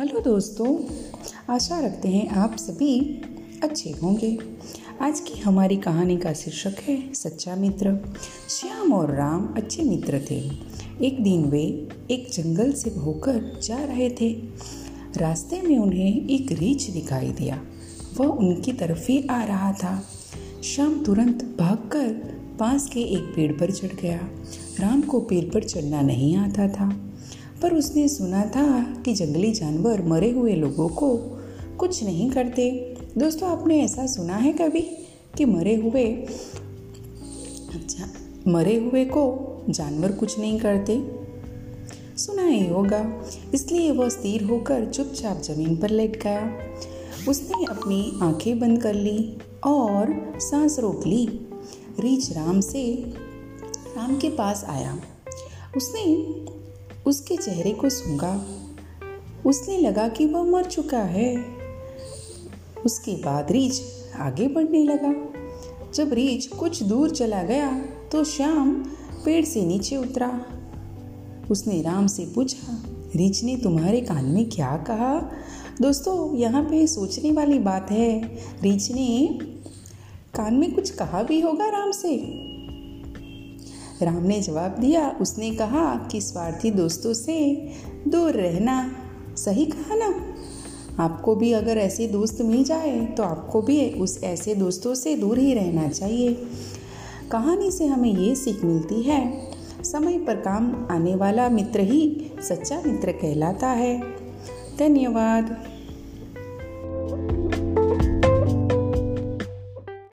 Hello दोस्तों, आशा रखते हैं आप सभी अच्छे होंगे। आज की हमारी कहानी का शीर्षक है, सच्चा मित्र। श्याम और राम अच्छे मित्र थे। एक दिन वे एक जंगल से होकर जा रहे थे। रास्ते में उन्हें एक रीछ दिखाई दिया। वह उनकी तरफ़ ही आ रहा था। श्याम तुरंत भागकर पास के एक पेड़ पर चढ़ गया। राम को पेड़ पर चढ़ना नहीं आता था। पर उसने सुना था कि जंगली जानवर मरे हुए लोगों को कुछ नहीं करते। दोस्तों, आपने ऐसा सुना है कभी कि मरे हुए अच्छा मरे हुए को जानवर कुछ नहीं करते? सुना ही होगा। इसलिए वह स्थिर होकर चुपचाप ज़मीन पर लेट गया। उसने अपनी आँखें बंद कर ली और सांस रोक ली। रीच राम से, राम के पास आया। उसने उसके चेहरे को सूंघा। उसने लगा कि वह मर चुका है। उसके बाद रीछ आगे बढ़ने लगा। जब रीछ कुछ दूर चला गया तो श्याम पेड़ से नीचे उतरा। उसने राम से पूछा रीछ ने तुम्हारे कान में क्या कहा? दोस्तों, यहाँ पे सोचने वाली बात है। रीछ ने कान में कुछ कहा भी होगा राम से। राम ने जवाब दिया। उसने कहा कि स्वार्थी दोस्तों से दूर रहना सही कहा ना? आपको भी अगर ऐसे दोस्त मिल जाए तो आपको भी उस ऐसे दोस्तों से दूर ही रहना चाहिए। कहानी से हमें ये सीख मिलती है, समय पर काम आने वाला मित्र ही सच्चा मित्र कहलाता है। धन्यवाद।